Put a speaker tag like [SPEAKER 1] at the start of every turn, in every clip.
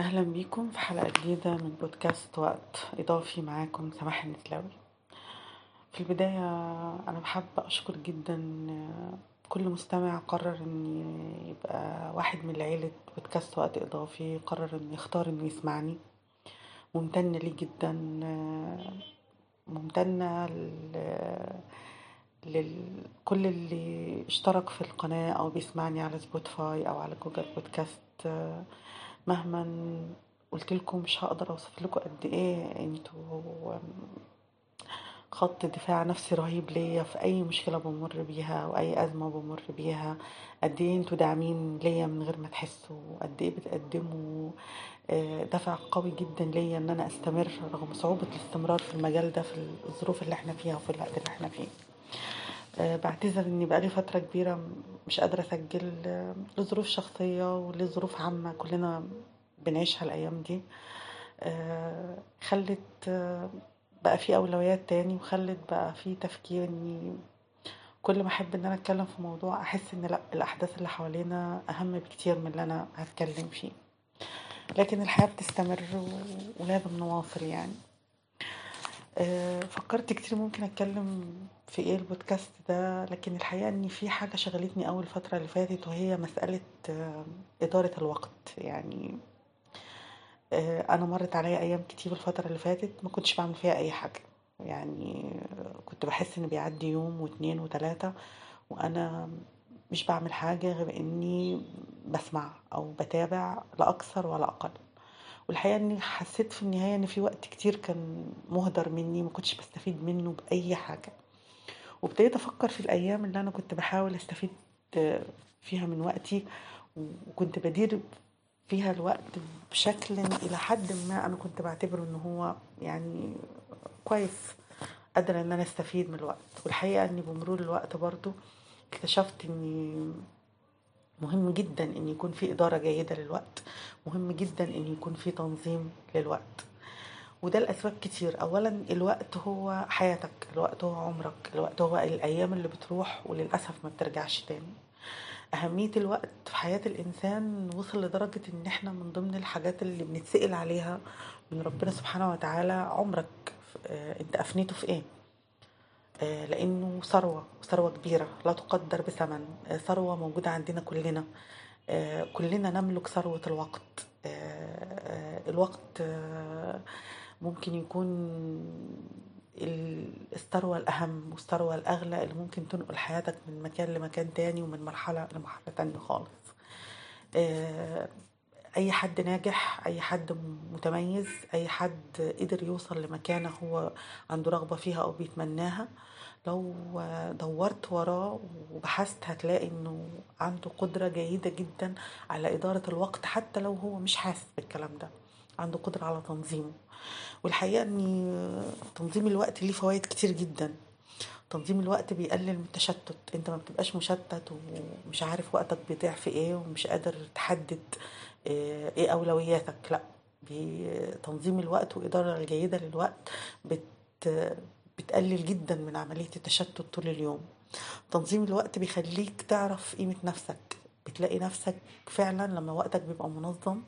[SPEAKER 1] أهلا بيكم في حلقة جديدة من بودكاست وقت إضافي معاكم سماح النتلاوي. في البداية أنا بحب أشكر جدا كل مستمع قرر أن يبقى واحد من عيلة بودكاست وقت إضافي قرر أن يختار أنه يسمعني. ممتنة ليه جدا ممتنة لكل اللي اشترك في القناة أو بيسمعني على Spotify أو على Google Podcast مهما قلت لكم مش هقدر أوصف لكم قد إيه أنتوا خط دفاع نفسي رهيب ليا في أي مشكلة بمر بيها أو اي أزمة بمر بيها. قد إيه أنتوا داعمين ليا من غير ما تحسوا؟ قد إيه بتقدموا؟ آه، دفع قوي جدا ليا إن أنا أستمر رغم صعوبة الاستمرار في المجال ده في الظروف اللي إحنا فيها وفي الوقت اللي إحنا فيه. بعتذر إني بقالي فترة كبيرة مش قادرة أسجل آه، لظروف شخصية ولظروف عامة كلنا بنعيشها الأيام دي. آه، خلت بقى في أولويات تاني وخلت بقى في تفكير إني كل ما أحب إن أنا أتكلم في موضوع أحس إن لأ الأحداث اللي حوالينا أهم بكتير من اللي أنا هتكلم فيه. لكن الحياة بتستمر ولازم نواصل يعني. آه، فكرت كتير ممكن أتكلم في إيه البودكاست ده لكن الحقيقة إن في حاجة شغلتني أول فترة اللي فاتت وهي مسألة آه، إدارة الوقت. يعني آه، أنا مرت عليا أيام كتير الفترة اللي فاتت ما كنتش بعمل فيها أي حاجة. يعني كنت بحس إن بيعدي يوم واتنين وتلاتة وأنا مش بعمل حاجة غير إني بسمع أو بتابع لا أكثر ولا أقل. والحقيقة إني حسيت في النهاية إن في وقت كتير كان مهدر مني ما كنتش بستفيد منه بأي حاجة. وابتديت أفكر في الأيام اللي أنا كنت بحاول أستفيد فيها من وقتي وكنت بدير فيها الوقت بشكل إلى حد ما أنا كنت بعتبره إن هو يعني كويس قادرة إن أنا أستفيد من الوقت. والحقيقة إني بمرور الوقت برضو اكتشفت إني مهم جدا إن يكون في إدارة جيدة للوقت. مهم جدا إن يكون في تنظيم للوقت. وده لأسباب كتير. اولا الوقت هو حياتك الوقت هو عمرك الوقت هو الأيام اللي بتروح وللأسف ما بترجعش تاني. أهمية الوقت في حياة الإنسان وصل لدرجة إن إحنا من ضمن الحاجات اللي بنتسأل عليها من ربنا سبحانه وتعالى عمرك آه، أنت أفنيته في إيه؟ آه، لأنه ثروة ثروة كبيرة لا تقدر بثمن. آه، ثروة موجودة عندنا كلنا. آه، كلنا نملك ثروة الوقت. الوقت ممكن يكون الثروة الأهم والثروة الأغلى اللي ممكن تنقل حياتك من مكان لمكان تاني ومن مرحلة لمرحلة تانية خالص. أي حد ناجح أي حد متميز أي حد قدر يوصل لمكانة هو عنده رغبة فيها أو بيتمناها. لو دورت وراه وبحثت هتلاقي إنه عنده قدرة جيدة جدا على إدارة الوقت حتى لو هو مش حاسس بالكلام ده عنده قدرة على تنظيمه. والحقيقة إن تنظيم الوقت ليه فوائد كتير جدا. تنظيم الوقت بيقلل من التشتت أنت ما بتبقاش مشتت ومش عارف وقتك بيضيع في إيه ومش قادر تحدد إيه أولوياتك؟ لا بتنظيم الوقت وإدارة الجيدة للوقت بت بتقلل جدا من عملية التشتت طول اليوم. تنظيم الوقت بيخليك تعرف قيمة نفسك. بتلاقي نفسك فعلا لما وقتك بيبقى منظم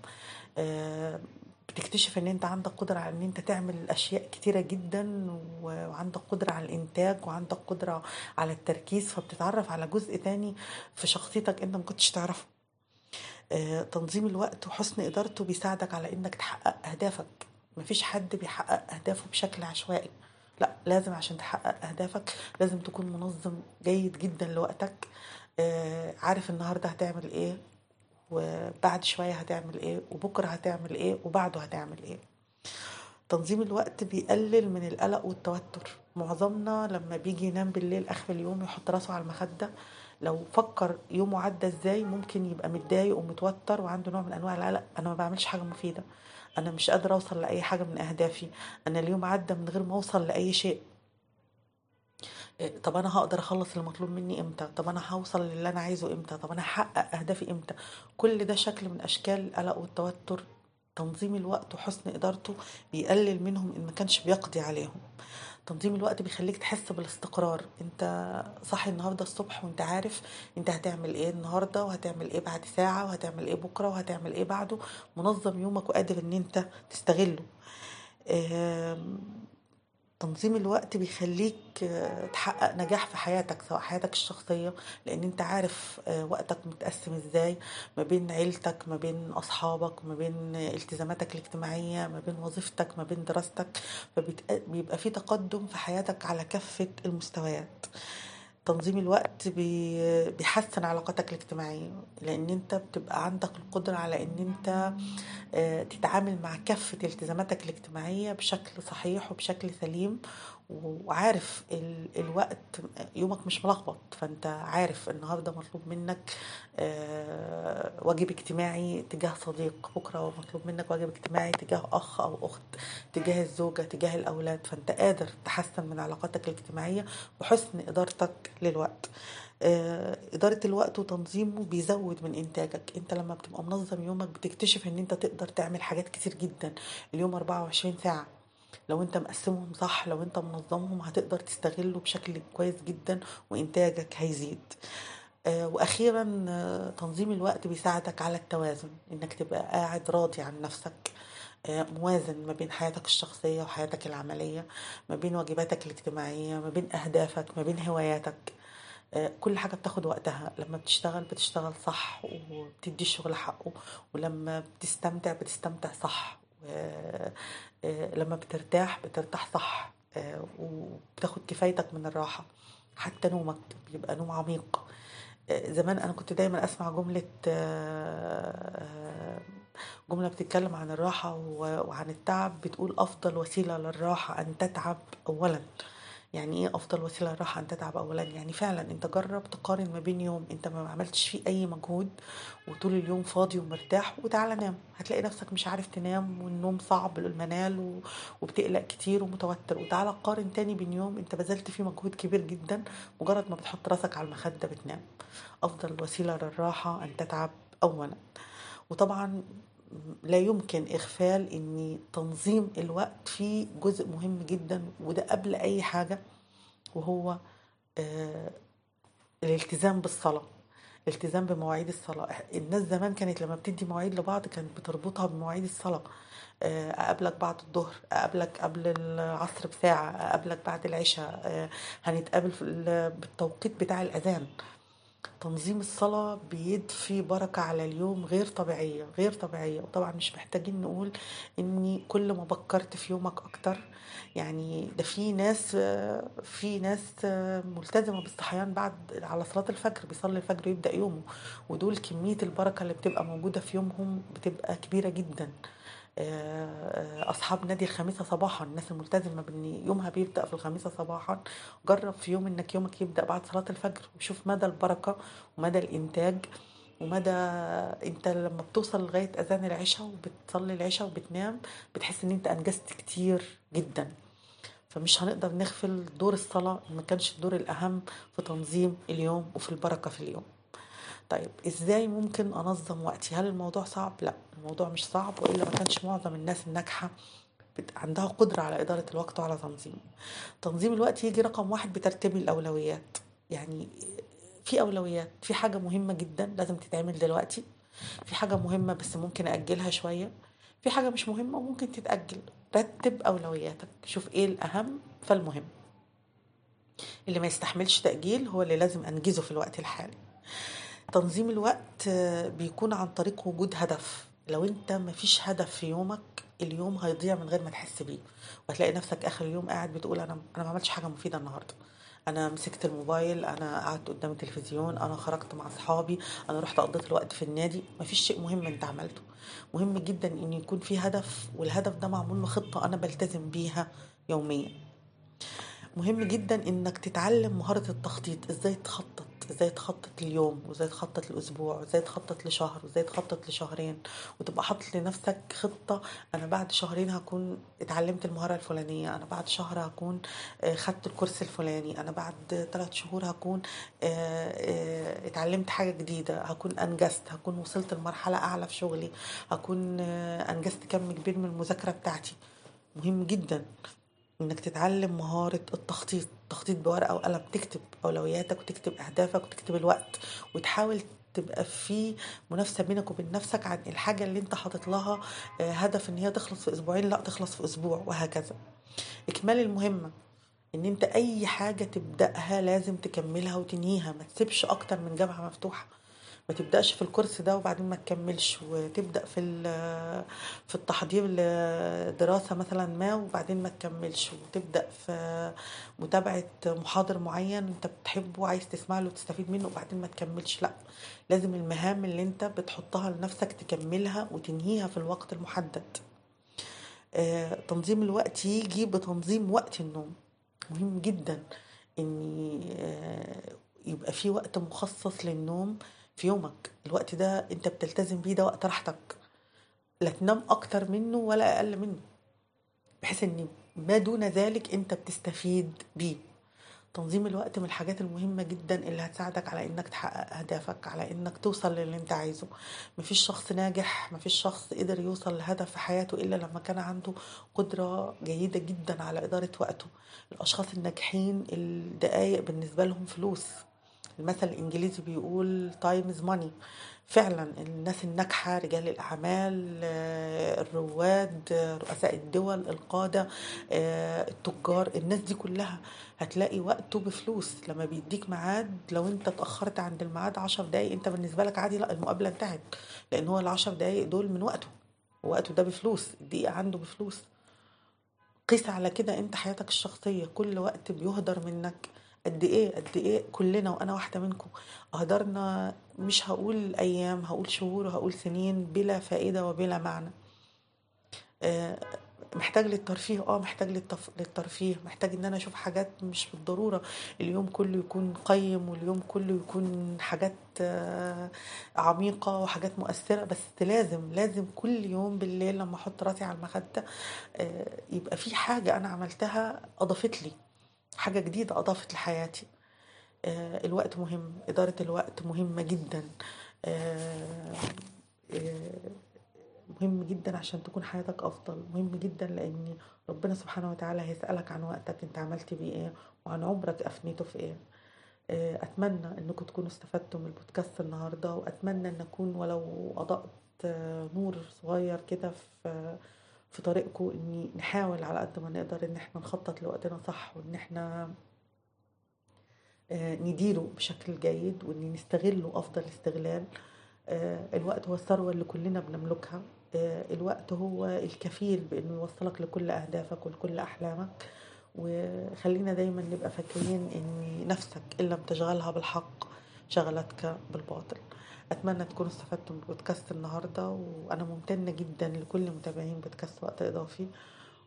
[SPEAKER 1] آه، بتكتشف إن أنت عندك قدرة على إن أنت تعمل أشياء كتيرة جدا وعندك قدرة على الإنتاج وعندك قدرة على التركيز فبتتعرف على جزء تاني في شخصيتك أنت ما كنتش تعرفه. آه، تنظيم الوقت وحسن إدارته بيساعدك على إنك تحقق أهدافك. مفيش حد بيحقق أهدافه بشكل عشوائي. لا لازم عشان تحقق أهدافك لازم تكون منظم جيد جدا لوقتك. آه، عارف النهارده هتعمل إيه وبعد شوية هتعمل إيه وبكرة هتعمل إيه وبعده هتعمل إيه. تنظيم الوقت بيقلل من القلق والتوتر. معظمنا لما بيجي ينام بالليل آخر اليوم يحط راسه على المخدة لو فكر يومه عدى إزاي ممكن يبقى متضايق ومتوتر وعنده نوع من أنواع القلق. أنا ما بعملش حاجة مفيدة. أنا مش قادرة أوصل لأي حاجة من أهدافي. أنا اليوم عدى من غير ما أوصل لأي شيء. إيه، طب أنا هقدر أخلص المطلوب مني إمتى؟ طب أنا هوصل للي أنا عايزه إمتى؟ طب أنا هحقق أهدافي إمتى؟ كل ده شكل من أشكال القلق والتوتر. تنظيم الوقت وحسن إدارته بيقلل منهم إن ما كانش بيقضي عليهم. تنظيم الوقت بيخليك تحس بالاستقرار. انت صاحي النهارده الصبح وانت عارف انت هتعمل إيه النهارده وهتعمل إيه بعد ساعة وهتعمل إيه بكرة وهتعمل إيه بعده. منظم يومك وقادر ان انت تستغله. تنظيم الوقت بيخليك آه، تحقق نجاح في حياتك سواء حياتك الشخصية لأن أنت عارف آه، وقتك متقسم إزاي ما بين عيلتك ما بين أصحابك ما بين التزاماتك الاجتماعية ما بين وظيفتك ما بين دراستك. فبيبقى في تقدم في حياتك على كافة المستويات. تنظيم الوقت بيحسن علاقاتك الاجتماعية لأن أنت بتبقى عندك القدرة على أن أنت آه، تتعامل مع كافة التزاماتك الاجتماعية بشكل صحيح وبشكل سليم وعارف الوقت يومك مش ملخبط فأنت عارف النهارده مطلوب منك آه، واجب اجتماعي تجاه صديق بكرة مطلوب منك واجب اجتماعي تجاه أخ أو أخت تجاه الزوجة تجاه الأولاد فأنت قادر تحسن من علاقاتك الاجتماعية وحسن إدارتك للوقت. آه، إدارة الوقت وتنظيمه بيزود من إنتاجك. أنت لما بتبقى منظم يومك بتكتشف أن أنت تقدر تعمل حاجات كتير جدا. اليوم 24 ساعة لو انت مقسمهم صح لو انت منظمهم هتقدر تستغله بشكل كويس جدا وإنتاجك هيزيد. آه، وأخيرا آه، تنظيم الوقت بيساعدك على التوازن إنك تبقى قاعد راضي عن نفسك. آه، موازن ما بين حياتك الشخصية وحياتك العملية ما بين واجباتك الاجتماعية ما بين أهدافك ما بين هواياتك. كل حاجة بتاخد وقتها. لما بتشتغل بتشتغل صح وبتدي الشغل حقه ولما بتستمتع بتستمتع صح. لما بترتاح بترتاح صح آه، وبتاخد كفايتك من الراحة. حتى نومك بيبقى نوم عميق. آه، زمان أنا كنت دايما أسمع جملة جملة بتتكلم عن الراحة وعن التعب بتقول أفضل وسيلة للراحة أن تتعب أولا. يعني إيه أفضل وسيلة للراحه ان تتعب اولا؟ يعني فعلا أنت جرب تقارن ما بين يوم أنت ما عملتش فيه أي مجهود وطول اليوم فاضي ومرتاح وتعالى نام. هتلاقي نفسك مش عارف تنام والنوم صعب المنال وبتقلق كتير ومتوتر. وتعالى قارن تاني بين يوم أنت بذلت فيه مجهود كبير جدا مجرد ما بتحط راسك على المخدة بتنام. أفضل وسيلة للراحة ان تتعب اولا. وطبعا لا يمكن إغفال إن تنظيم الوقت فيه جزء مهم جدا وده قبل أي حاجة وهو آه الالتزام بالصلاة الالتزام بمواعيد الصلاة. الناس زمان كانت لما بتدي مواعيد لبعض كانت بتربطها بمواعيد الصلاة. آه، أقابلك بعد الظهر أقابلك قبل العصر بساعة أقابلك بعد العشاء آه، هنتقابل بالتوقيت بتاع الأذان. تنظيم الصلاة بيضفي بركة على اليوم غير طبيعية غير طبيعية. وطبعا مش محتاجين نقول إني كل ما بكرت في يومك أكتر. يعني ده في ناس في ناس ملتزمة بالصحيان بعد على صلاة الفجر بيصلي الفجر ويبدأ يومه. ودول كمية البركة اللي بتبقى موجودة في يومهم بتبقى كبيرة جدا. أصحاب نادي الخميسة صباحا. الناس الملتزمة بإن يومها بيبدأ في الخميسة صباحا. جرب في يوم إنك يومك يبدأ بعد صلاة الفجر. وشوف مدى البركة ومدى الإنتاج ومدى أنت لما بتوصل لغاية أذان العشاء وبتصلي العشاء وبتنام بتحس إن أنت أنجزت كتير جدا. فمش هنقدر نغفل دور الصلاة ما كانش الدور الأهم في تنظيم اليوم وفي البركة في اليوم. طيب إزاي ممكن أنظم وقتي؟ هل الموضوع صعب؟ لأ الموضوع مش صعب وإلا ما كانش معظم الناس الناجحة عندها قدرة على إدارة الوقت وعلى تنظيمه. تنظيم الوقت يجي رقم واحد بترتيب الأولويات. يعني في أولويات في حاجة مهمة جدا لازم تتعمل دلوقتي في حاجة مهمة بس ممكن أجلها شوية في حاجة مش مهمة وممكن تتأجل. رتب أولوياتك شوف إيه الأهم فالمهم. اللي ما يستحملش تأجيل هو اللي لازم أنجزه في الوقت الحالي. تنظيم الوقت بيكون عن طريق وجود هدف. لو انت مفيش هدف في يومك اليوم هيضيع من غير ما تحس بيه. وهتلاقي نفسك آخر اليوم قاعد بتقول أنا أنا ما عملتش حاجة مفيدة النهارده. أنا مسكت الموبايل أنا قعدت قدام التلفزيون أنا خرجت مع أصحابي أنا رحت قضيت الوقت في النادي. مفيش شيء مهم أنت عملته. مهم جدا إن يكون في هدف والهدف ده معمول له خطة أنا بلتزم بيها يوميا. مهم جدا إنك تتعلم مهارة التخطيط. إزاي تخطط؟ إزاي تخطط اليوم وازاي تخطط الأسبوع وازاي تخطط لشهر وازاي تخطط لشهرين وتبقى حاطط لنفسك خطة أنا بعد شهرين هكون اتعلمت المهارة الفلانية أنا بعد شهر هكون آه، خدت الكورس الفلاني أنا بعد ثلاث شهور هكون آه، آه، اتعلمت حاجة جديدة هكون أنجزت هكون وصلت لمرحلة أعلى في شغلي هكون أنجزت كم كبير من المذاكرة بتاعتي. مهم جدا. إنك تتعلم مهارة التخطيط تخطيط بورقة وقلم تكتب أولوياتك وتكتب أهدافك وتكتب الوقت وتحاول تبقى في منافسة بينك وبين نفسك عن الحاجة اللي أنت حاطط لها آه، هدف إن هي تخلص في أسبوعين لأ تخلص في أسبوع وهكذا. إكمال المهمة إن أنت أي حاجة تبدأها لازم تكملها وتنهيها ما تسيبش أكتر من جبهة مفتوحة. تبدأش في الكورس ده وبعدين ما تكملش وتبدأ في في التحضير لدراسة مثلا ما وبعدين ما تكملش وتبدأ في متابعة محاضر معين انت بتحبه وعايز تسمع له وتستفيد منه وبعدين ما تكملش لأ لازم المهام اللي انت بتحطها لنفسك تكملها وتنهيها في الوقت المحدد. آه، تنظيم الوقت يجي بتنظيم وقت النوم مهم جدا ان آه، يبقى في وقت مخصص للنوم في يومك. الوقت ده انت بتلتزم بيه ده وقت راحتك. لا تنام أكتر منه ولا أقل منه. بحيث ان ما دون ذلك انت بتستفيد بيه. تنظيم الوقت من الحاجات المهمة جدا اللي هتساعدك على انك تحقق اهدافك على انك توصل للي انت عايزه. مفيش شخص ناجح مفيش شخص قدر يوصل لهدف في حياته إلا لما كان عنده قدرة جيدة جدا على إدارة وقته. الأشخاص الناجحين الدقايق بالنسبة لهم فلوس. المثل الإنجليزي بيقول time is money فعلا الناس الناجحة رجال الأعمال آه، الرواد رؤساء الدول القادة آه، التجار الناس دي كلها هتلاقي وقته بفلوس. لما بيديك ميعاد لو انت اتأخرت عند الميعاد عشر دقايق انت بالنسبة لك عادي لا المقابلة انتهت لأن هو العشر دقايق دول من وقته وقته ده بفلوس الدقيقة عنده بفلوس. قيس على كده انت حياتك الشخصية كل وقت بيهدر منك. قد إيه قد إيه كلنا وأنا واحدة منكم. هدرنا مش هقول أيام هقول شهور وهقول سنين بلا فائدة وبلا معنى. آه، محتاج للترفيه آه محتاج للتف... للترفيه. محتاج إن أنا أشوف حاجات مش بالضرورة. اليوم كله يكون قيم واليوم كله يكون حاجات آه، عميقة وحاجات مؤثرة. بس لازم لازم كل يوم بالليل لما أحط راسي على المخدة آه، يبقى في حاجة أنا عملتها أضافت لي. حاجة جديدة أضافت لحياتي. آه، الوقت مهم إدارة الوقت مهمة جدا. آه، آه، مهم جدا عشان تكون حياتك أفضل. مهم جدا لأن ربنا سبحانه وتعالى هيسألك عن وقتك أنت عملت بيه إيه وعن عمرك أفنيته في إيه. أتمنى أنكم تكونوا استفدتوا من البودكاست النهاردة وأتمنى أن أكون ولو أضأت نور صغير كده في في طريقكم إني نحاول على قد ما نقدر إن إحنا نخطط لوقتنا صح وإن إحنا آه، نديره بشكل جيد وإن نستغله أفضل استغلال. آه، الوقت هو الثروة اللي كلنا بنملكها. آه، الوقت هو الكفيل بإنه يوصلك لكل أهدافك ولكل أحلامك. وخلينا دايما نبقى فاكرين إن نفسك إن لم تشغلها بالحق. شغلتك بالباطل. أتمنى تكونوا استفدتوا من بودكاست النهارده وأنا ممتنة جدا لكل متابعين بودكاست وقت إضافي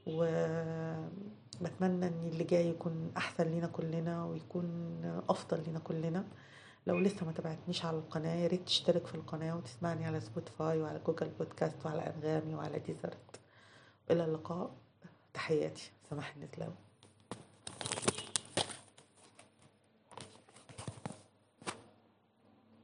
[SPEAKER 1] وبتمنى إن اللي جاي يكون أحسن لينا كلنا ويكون أفضل لينا كلنا. لو لسه ما تابعتنيش على القناة يا ريت تشترك في القناة وتسمعني على Spotify وعلى Google Podcast وعلى أنغامي وعلى Deezer إلى اللقاء. تحياتي. سماح النزلاوي